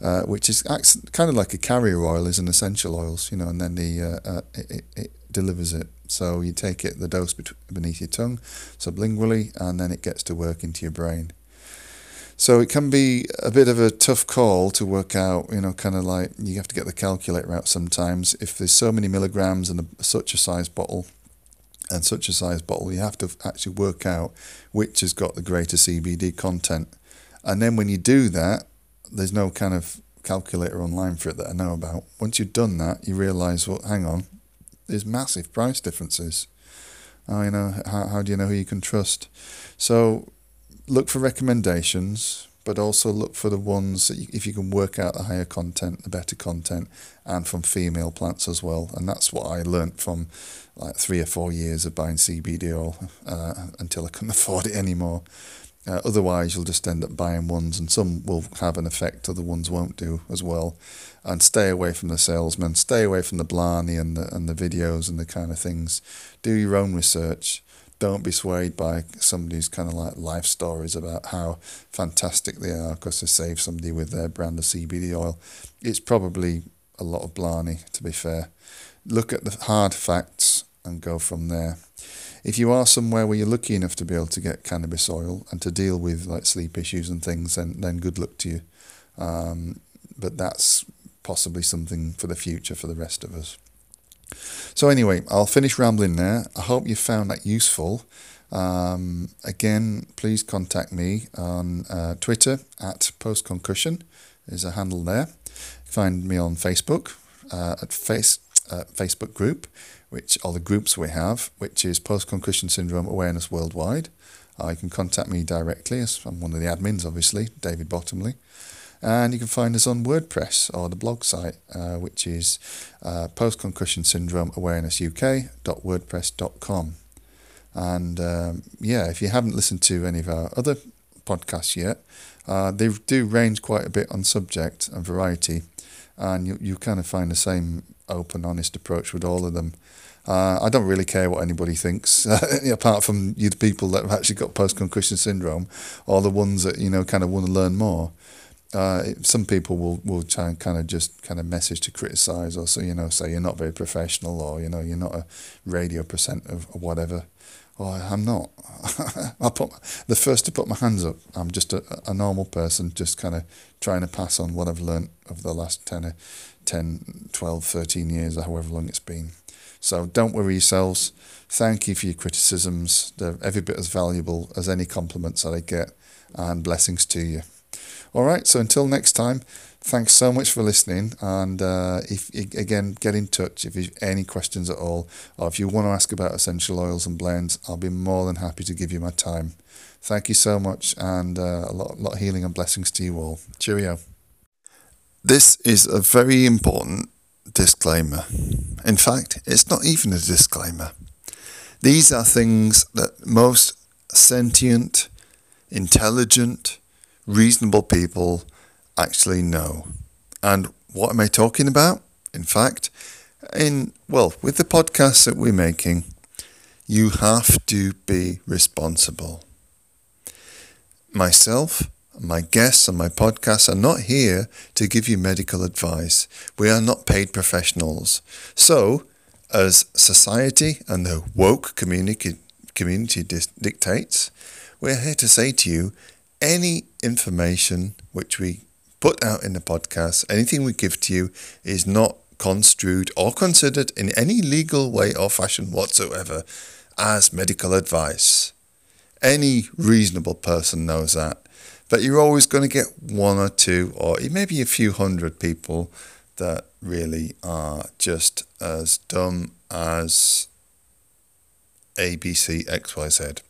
uh, which is acts, kind of like a carrier oil is an essential oils, you know, and then the uh, uh, it, it, delivers it. So you take it the dose beneath your tongue, sublingually, and then it gets to work into your brain. So it can be a bit of a tough call to work out, you know, kind of like you have to get the calculator out sometimes. If there's so many milligrams in a, such a size bottle and such a size bottle, you have to actually work out which has got the greater CBD content. And then when you do that, there's no kind of calculator online for it that I know about. Once you've done that, you realise, well, hang on, there's massive price differences. Oh, you know, how, how do you know who you can trust? So look for recommendations, but also look for the ones that you, if you can work out the higher content, the better content, and from female plants as well. And that's what I learnt from like three or four years of buying CBD oil uh, until I couldn't afford it anymore. Uh, otherwise, you'll just end up buying ones, and some will have an effect, other ones won't do as well. And stay away from the salesman, stay away from the blarney and the and the videos and the kind of things. Do your own research. Don't be swayed by somebody's kind of like life stories about how fantastic they are because they save somebody with their brand of CBD oil. It's probably a lot of blarney, to be fair. Look at the hard facts and go from there if you are somewhere where you're lucky enough to be able to get cannabis oil and to deal with like sleep issues and things, then then good luck to you. Um, but that's possibly something for the future for the rest of us. So anyway, I'll finish rambling there. I hope you found that useful. Um, again, please contact me on uh, Twitter at postconcussion is a handle there. Find me on Facebook uh, at face uh, Facebook group, which are the groups we have, which is Post Concussion Syndrome Awareness Worldwide. Uh, you can contact me directly, as I'm one of the admins, obviously, David Bottomley. And you can find us on WordPress or the blog site, uh, which is uh, Post Concussion Syndrome Awareness UK.wordpress.com. And um, yeah, if you haven't listened to any of our other podcasts yet, uh, they do range quite a bit on subject and variety, and you, you kind of find the same open, honest approach with all of them. Uh, I don't really care what anybody thinks, apart from you, the people that have actually got post concussion syndrome, or the ones that you know kind of want to learn more. Uh, some people will, will try and kind of just kind of message to criticize or so you know say you're not very professional or you know you're not a radio presenter or whatever. I'm not. I put the first to put my hands up. I'm just a, a normal person, just kind of trying to pass on what I've learned over the last 10, 10, 12, 13 years, or however long it's been. So don't worry yourselves. Thank you for your criticisms. They're every bit as valuable as any compliments that I get, and blessings to you. All right, so until next time, thanks so much for listening. And uh, if again, get in touch if you have any questions at all, or if you want to ask about essential oils and blends, I'll be more than happy to give you my time. Thank you so much, and uh, a lot, lot of healing and blessings to you all. Cheerio. This is a very important disclaimer. In fact, it's not even a disclaimer. These are things that most sentient, intelligent, reasonable people actually know. And what am I talking about? In fact, in well, with the podcasts that we're making, you have to be responsible. Myself, my guests on my podcast are not here to give you medical advice. We are not paid professionals. So, as society and the woke community, community dictates, we're here to say to you any information which we put out in the podcast, anything we give to you, is not construed or considered in any legal way or fashion whatsoever as medical advice. Any reasonable person knows that. But you're always going to get one or two, or maybe a few hundred people that really are just as dumb as ABCXYZ.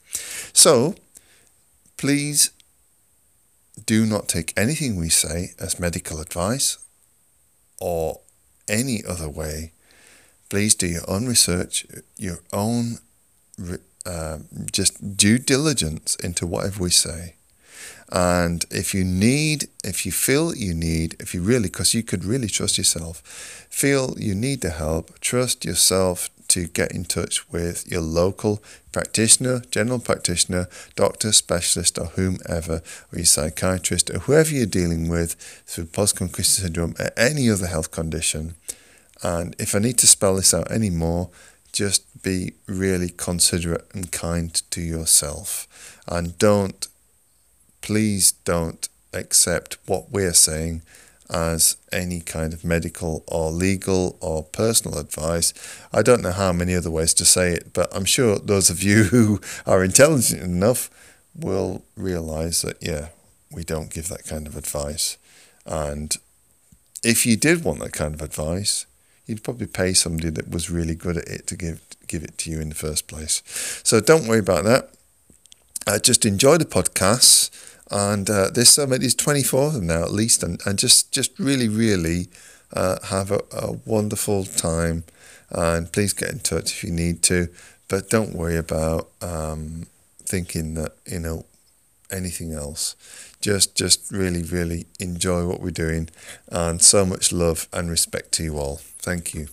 So please do not take anything we say as medical advice or any other way. Please do your own research, your own uh, just due diligence into whatever we say. And if you need, if you feel you need, if you really, because you could really trust yourself, feel you need the help, trust yourself to get in touch with your local practitioner, general practitioner, doctor, specialist, or whomever, or your psychiatrist, or whoever you're dealing with through post concussion syndrome or any other health condition. And if I need to spell this out anymore, just be really considerate and kind to yourself. And don't, please don't accept what we're saying as any kind of medical or legal or personal advice. I don't know how many other ways to say it, but I'm sure those of you who are intelligent enough will realize that, yeah, we don't give that kind of advice. And if you did want that kind of advice, you'd probably pay somebody that was really good at it to give give it to you in the first place. So don't worry about that. Uh, just enjoy the podcasts and uh, there's so many, there's 24 of them now at least, and, and just, just really, really uh, have a, a wonderful time. And please get in touch if you need to, but don't worry about um, thinking that, you know, anything else. Just, just really, really enjoy what we're doing, and so much love and respect to you all. Thank you.